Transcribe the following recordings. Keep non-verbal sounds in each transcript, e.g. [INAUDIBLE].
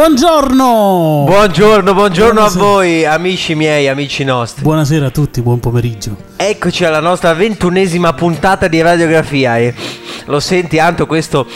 Buongiorno! Buongiorno, buongiorno Buonasera. a voi, amici miei, amici nostri. Buonasera a tutti, buon pomeriggio. Eccoci alla nostra ventunesima puntata di radiografia. E lo senti, Anto, questo,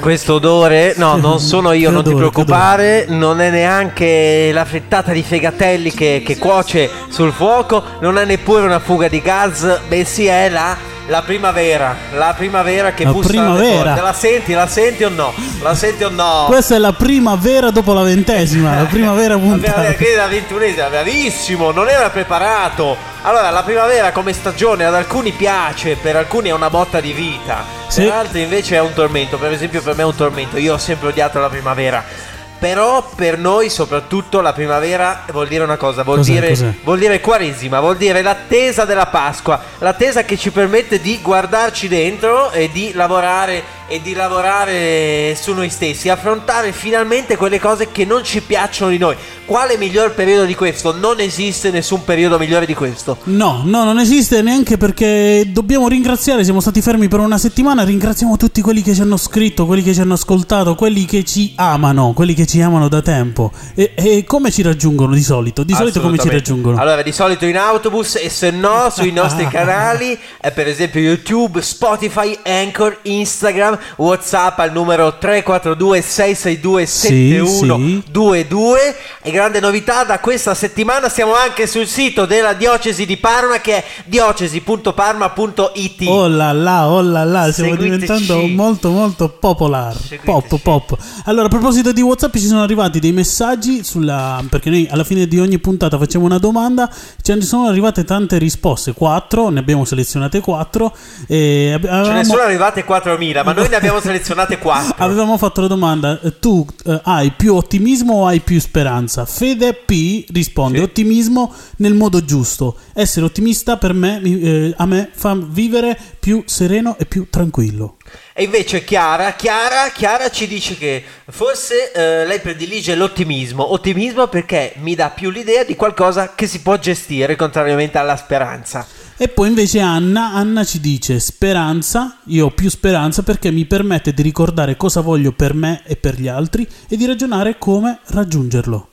questo odore? No, non sono io, non ti odore, preoccupare. Non è neanche la frittata di fegatelli che, che cuoce sul fuoco. Non è neppure una fuga di gas, bensì è la. La primavera, la primavera che La bussa primavera. La senti, la senti o no? La senti o no? Questa è la primavera dopo la ventesima, la primavera puntata. che era ventunesima, bravissimo, non era preparato. Allora, la primavera come stagione ad alcuni piace, per alcuni è una botta di vita, Sì. per altri invece è un tormento. Per esempio, per me è un tormento. Io ho sempre odiato la primavera. Però per noi, soprattutto, la primavera vuol dire una cosa: vuol, Cos'è, dire, cos'è? vuol dire quaresima, vuol dire l'attesa della Pasqua, l'attesa che ci permette di guardarci dentro e di lavorare e di lavorare su noi stessi, affrontare finalmente quelle cose che non ci piacciono di noi. Quale miglior periodo di questo? Non esiste nessun periodo migliore di questo. No, no, non esiste neanche perché dobbiamo ringraziare, siamo stati fermi per una settimana, ringraziamo tutti quelli che ci hanno scritto, quelli che ci hanno ascoltato, quelli che ci amano, quelli che ci amano da tempo. E, e come ci raggiungono di solito? Di solito come ci raggiungono? Allora, di solito in autobus e se no sui nostri [LAUGHS] canali, eh, per esempio YouTube, Spotify, Anchor, Instagram, WhatsApp al numero 342 662 7122 e grande novità da questa settimana siamo anche sul sito della diocesi di Parma che è diocesi.parma.it. Oh là là, oh là là, stiamo Seguiteci. diventando molto molto popolare. Pop, pop. Allora, a proposito di WhatsApp, ci sono arrivati dei messaggi sulla. Perché noi alla fine di ogni puntata facciamo una domanda. Ne sono arrivate tante risposte, quattro, ne abbiamo selezionate quattro. E ab- Ce ne sono arrivate 4.000, ma noi ne abbiamo selezionate 4. [LAUGHS] Avevamo fatto la domanda, eh, tu eh, hai più ottimismo o hai più speranza? Fede P risponde, Sì. ottimismo nel modo giusto. Essere ottimista per me, eh, a me fa vivere più sereno e più tranquillo. E invece Chiara, Chiara, Chiara ci dice che forse eh, lei predilige l'ottimismo. Ottimismo perché mi dà più l'idea di qualcosa che si può gestire, contrariamente alla speranza. E poi invece Anna, Anna ci dice speranza, io ho più speranza perché mi permette di ricordare cosa voglio per me e per gli altri e di ragionare come raggiungerlo.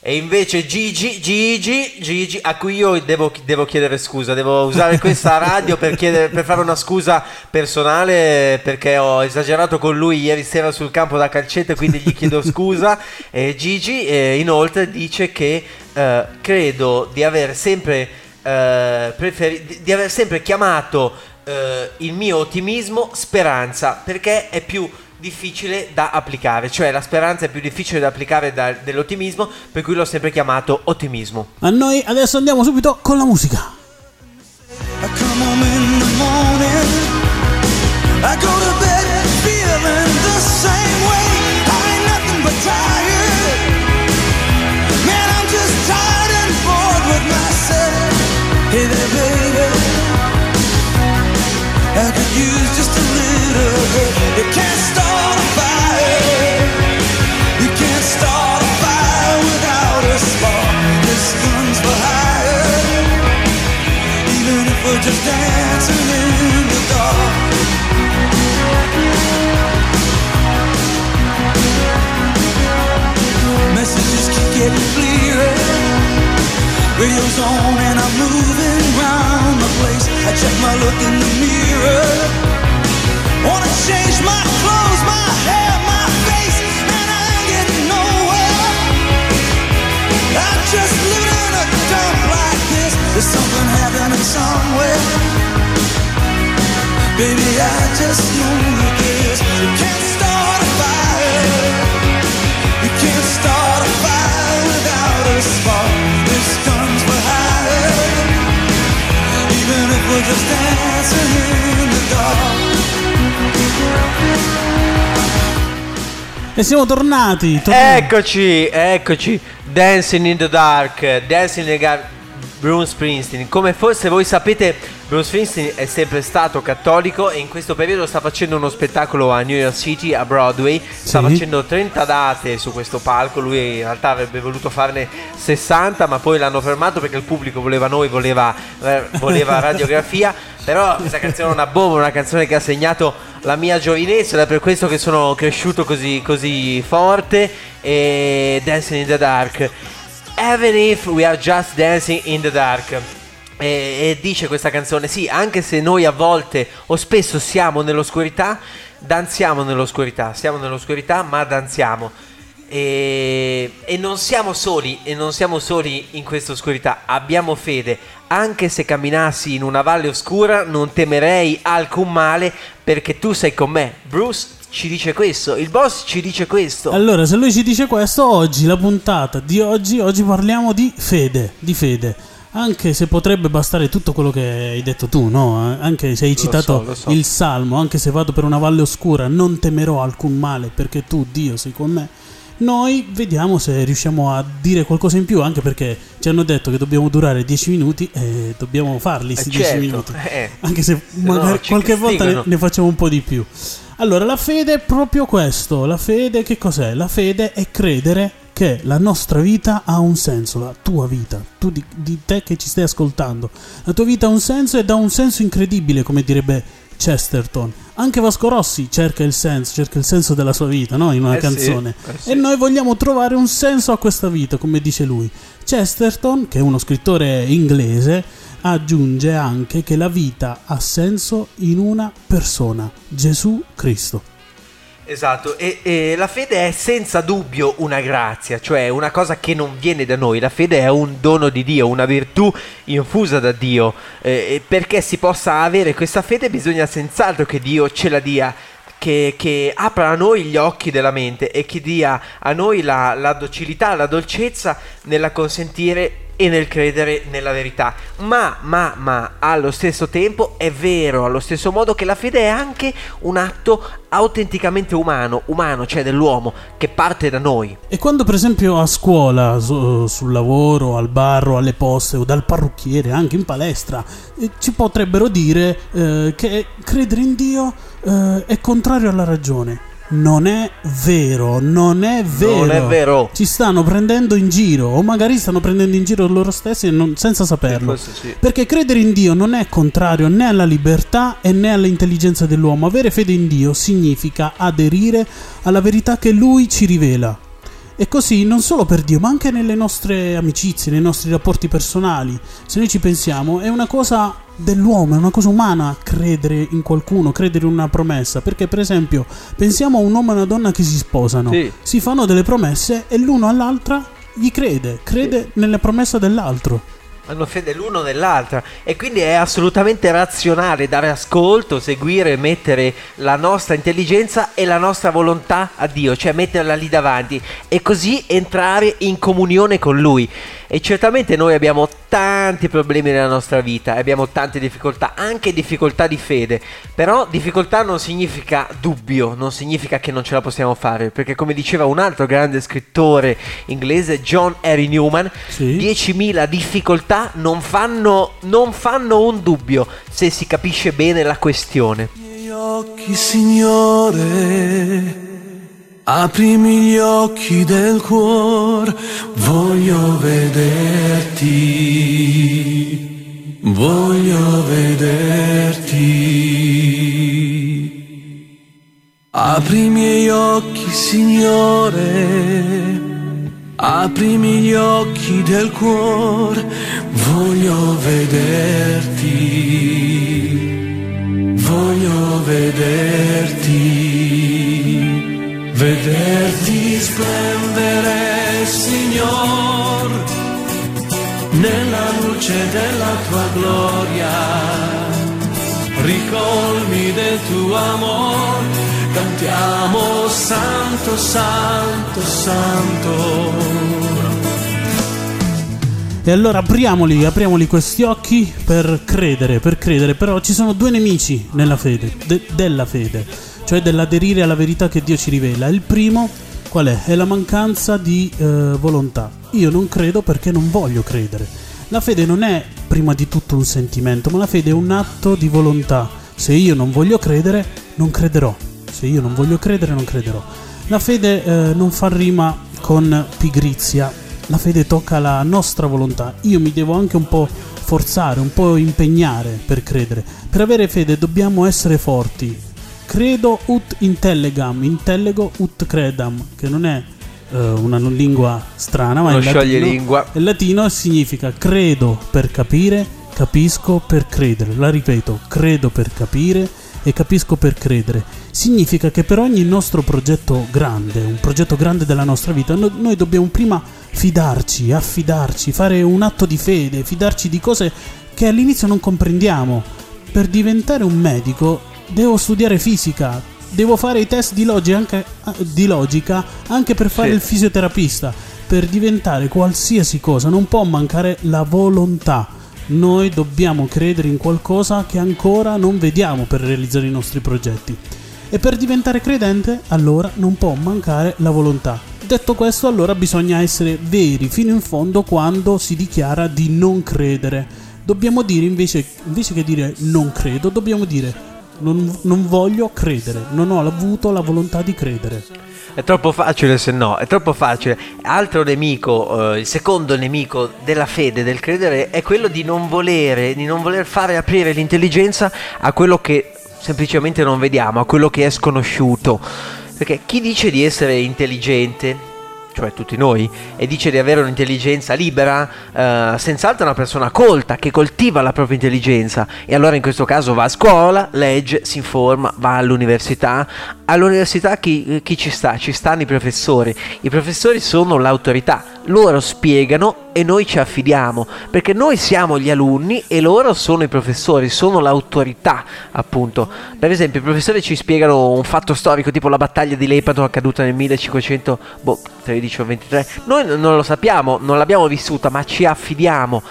E invece Gigi, Gigi, Gigi, a cui io devo, devo chiedere scusa, devo usare questa [LAUGHS] radio per, chiedere, per fare una scusa personale perché ho esagerato con lui ieri sera sul campo da calcetto quindi gli chiedo [LAUGHS] scusa. E Gigi eh, inoltre dice che eh, credo di aver sempre, eh, preferi- di- aver sempre chiamato eh, il mio ottimismo speranza perché è più difficile da applicare, cioè la speranza è più difficile da applicare da- dell'ottimismo, per cui l'ho sempre chiamato ottimismo. A noi adesso andiamo subito con la musica. Radio's on and I'm the place. I check my look in the mirror. Wanna change my clothes, my hair, my face, and I ain't getting nowhere. I'm just living in a dump like this. There's something happening somewhere. E siamo tornati. Tornati. Eccoci, eccoci. Dancing in the dark, dancing in the dark. Bruce Springsteen. Come forse voi sapete, Bruce Springsteen è sempre stato cattolico e in questo periodo sta facendo uno spettacolo a New York City, a Broadway. Sta Sì. facendo 30 date su questo palco. Lui in realtà avrebbe voluto farne 60, ma poi l'hanno fermato perché il pubblico voleva noi, voleva, eh, voleva [LAUGHS] radiografia. Però questa canzone è una bomba, una canzone che ha segnato la mia giovinezza ed è per questo che sono cresciuto così, così forte. E Dancing in the Dark. Even if we are just dancing in the dark. E, dice questa canzone, sì, anche se noi a volte o spesso siamo nell'oscurità, danziamo nell'oscurità, siamo nell'oscurità ma danziamo. E, e non siamo soli, e non siamo soli in questa oscurità, abbiamo fede. Anche se camminassi in una valle oscura, non temerei alcun male perché tu sei con me. Bruce ci dice questo, il boss ci dice questo. Allora, se lui ci dice questo, oggi, la puntata di oggi, oggi parliamo di fede, di fede. Anche se potrebbe bastare tutto quello che hai detto tu, no? Anche se hai Lo citato so, so. il Salmo, anche se vado per una valle oscura, non temerò alcun male perché tu, Dio, sei con me. Noi vediamo se riusciamo a dire qualcosa in più, anche perché ci hanno detto che dobbiamo durare 10 minuti e dobbiamo farli questi Eh, 10 certo, minuti. eh. Anche se no magari ci qualche volta ne, ne facciamo un po' di più. Allora, la fede è proprio questo. La fede che cos'è? La fede è credere che la nostra vita ha un senso, la tua vita, tu di, di te che ci stai ascoltando. La tua vita ha un senso ed ha un senso incredibile, come direbbe Chesterton. Anche Vasco Rossi cerca il senso, cerca il senso della sua vita, no? In una Eh sì, canzone. eh sì. E noi vogliamo trovare un senso a questa vita, come dice lui. Chesterton, che è uno scrittore inglese, aggiunge anche che la vita ha senso in una persona, Gesù Cristo. Esatto, e, e la fede è senza dubbio una grazia, cioè una cosa che non viene da noi, la fede è un dono di Dio, una virtù infusa da Dio, eh, perché si possa avere questa fede bisogna senz'altro che Dio ce la dia. Che, che apra a noi gli occhi della mente e che dia a noi la, la docilità, la dolcezza nella consentire e nel credere nella verità. Ma, ma, ma, allo stesso tempo è vero, allo stesso modo che la fede è anche un atto autenticamente umano, umano, cioè dell'uomo, che parte da noi. E quando per esempio a scuola, su- sul lavoro, al bar o alle poste o dal parrucchiere, anche in palestra, eh, ci potrebbero dire eh, che credere in Dio eh, è contrario alla ragione. Non è vero, non è vero. Non è vero. Ci stanno prendendo in giro, o magari stanno prendendo in giro loro stessi non- senza saperlo. Sì. Perché credere in Dio non è contrario né alla libertà e né all'intelligenza dell'uomo. Avere fede in Dio significa aderire alla verità che Lui ci rivela. E così non solo per Dio, ma anche nelle nostre amicizie, nei nostri rapporti personali. Se noi ci pensiamo, è una cosa dell'uomo, è una cosa umana credere in qualcuno, credere in una promessa. Perché, per esempio, pensiamo a un uomo e una donna che si sposano, Sì. si fanno delle promesse e l'uno all'altra gli crede, crede nella promessa dell'altro. Hanno fede l'uno nell'altra e quindi è assolutamente razionale dare ascolto, seguire, mettere la nostra intelligenza e la nostra volontà a Dio, cioè metterla lì davanti e così entrare in comunione con Lui. E certamente noi abbiamo tanti problemi nella nostra vita, abbiamo tante difficoltà, anche difficoltà di fede, però difficoltà non significa dubbio, non significa che non ce la possiamo fare, perché come diceva un altro grande scrittore inglese, John Harry Newman, Sì. 10.000 difficoltà non fanno, non fanno un dubbio se si capisce bene la questione. miei occhi, Signore, aprimi gli occhi del cuore, voglio vederti, voglio vederti. Apri i miei occhi, Signore, aprimi gli occhi del cuore, voglio vederti. Voglio vederti, vederti splendere, Signor, nella luce della tua gloria. Ricolmi del tuo amor, cantiamo santo, santo, santo. E allora apriamoli, apriamoli questi occhi per credere, per credere. Però ci sono due nemici nella fede, de- della fede, cioè dell'aderire alla verità che Dio ci rivela. Il primo, qual è? È la mancanza di eh, volontà. Io non credo perché non voglio credere. La fede non è prima di tutto un sentimento, ma la fede è un atto di volontà. Se io non voglio credere, non crederò. Se io non voglio credere, non crederò. La fede eh, non fa rima con pigrizia, la fede tocca la nostra volontà. Io mi devo anche un po' forzare, un po' impegnare per credere. Per avere fede dobbiamo essere forti. Credo ut intellegam, intellego ut credam, che non è eh, una lingua strana, ma Uno in latino, scioglilingua. in latino significa credo per capire, capisco per credere. La ripeto, credo per capire e capisco per credere. Significa che per ogni nostro progetto grande, un progetto grande della nostra vita, no- noi dobbiamo prima fidarci, affidarci, fare un atto di fede, fidarci di cose che all'inizio non comprendiamo. Per diventare un medico devo studiare fisica, devo fare i test di logica anche, di logica anche per fare Sì. il fisioterapista. Per diventare qualsiasi cosa non può mancare la volontà. Noi dobbiamo credere in qualcosa che ancora non vediamo per realizzare i nostri progetti. E per diventare credente, allora non può mancare la volontà. Detto questo, allora bisogna essere veri fino in fondo quando si dichiara di non credere. Dobbiamo dire invece, invece che dire non credo, dobbiamo dire non, non voglio credere, non ho avuto la volontà di credere. È troppo facile se no, è troppo facile. Altro nemico, eh, il secondo nemico della fede, del credere, è quello di non volere, di non voler fare aprire l'intelligenza a quello che semplicemente non vediamo, a quello che è sconosciuto. Perché chi dice di essere intelligente, cioè tutti noi, e dice di avere un'intelligenza libera, eh, senz'altro è una persona colta che coltiva la propria intelligenza e allora in questo caso va a scuola, legge, si informa, va all'università. All'università chi, chi ci sta? Ci stanno i professori. I professori sono l'autorità, loro spiegano e noi ci affidiamo, perché noi siamo gli alunni e loro sono i professori, sono l'autorità, appunto. Per esempio, i professori ci spiegano un fatto storico, tipo la battaglia di Lepanto accaduta nel 1513 boh, o 23. Noi non lo sappiamo, non l'abbiamo vissuta, ma ci affidiamo.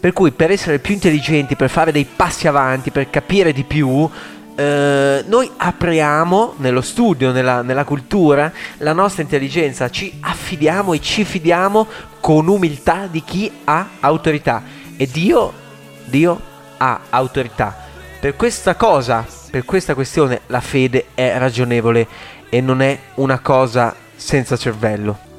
Per cui, per essere più intelligenti, per fare dei passi avanti, per capire di più, eh, noi apriamo nello studio, nella, nella cultura, la nostra intelligenza, ci affidiamo e ci fidiamo con umiltà di chi ha autorità. E Dio, Dio ha autorità. Per questa cosa, per questa questione, la fede è ragionevole e non è una cosa senza cervello.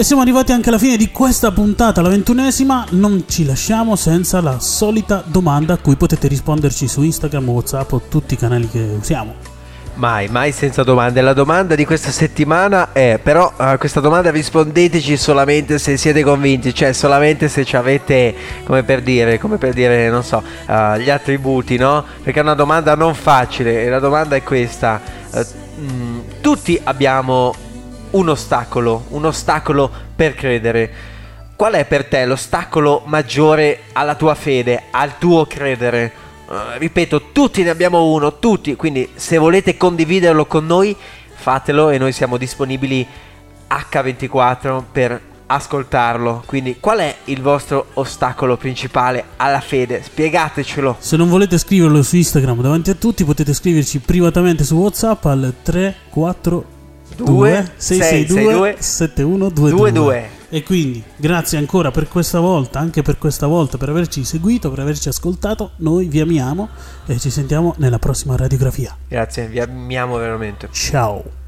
E siamo arrivati anche alla fine di questa puntata, la ventunesima. Non ci lasciamo senza la solita domanda a cui potete risponderci su Instagram, WhatsApp o tutti i canali che usiamo. Mai, mai senza domande. La domanda di questa settimana è, però a questa domanda rispondeteci solamente se siete convinti, cioè solamente se ci avete, come per dire, come per dire, non so, eh, gli attributi, no? Perché è una domanda non facile e la domanda è questa. eh, mm, tutti abbiamo un ostacolo, un ostacolo per credere. Qual è per te l'ostacolo maggiore alla tua fede, al tuo credere? Eh, ripeto, tutti ne abbiamo uno, tutti, quindi se volete condividerlo con noi, fatelo e noi siamo disponibili H24 per ascoltarlo. Quindi qual è il vostro ostacolo principale alla fede? Spiegatecelo. Se non volete scriverlo su Instagram davanti a tutti, potete scriverci privatamente su WhatsApp al 342 662 7122. 22. E quindi grazie ancora per questa volta, anche per questa volta, per averci seguito, per averci ascoltato. Noi vi amiamo e ci sentiamo nella prossima radiografia. Grazie, vi amiamo veramente. Ciao.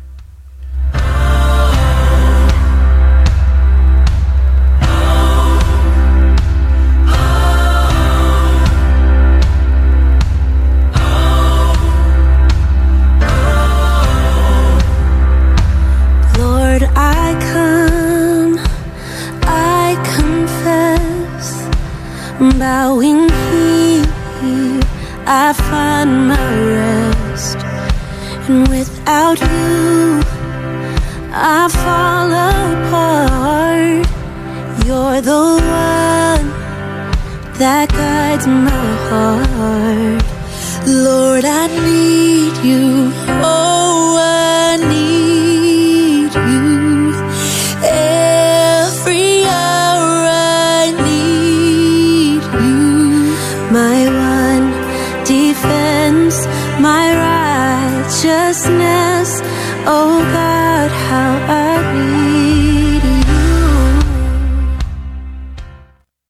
That guides my heart. Lord, I need you. Oh, I need you. Every hour I need you. My one defense, my righteousness. Oh God.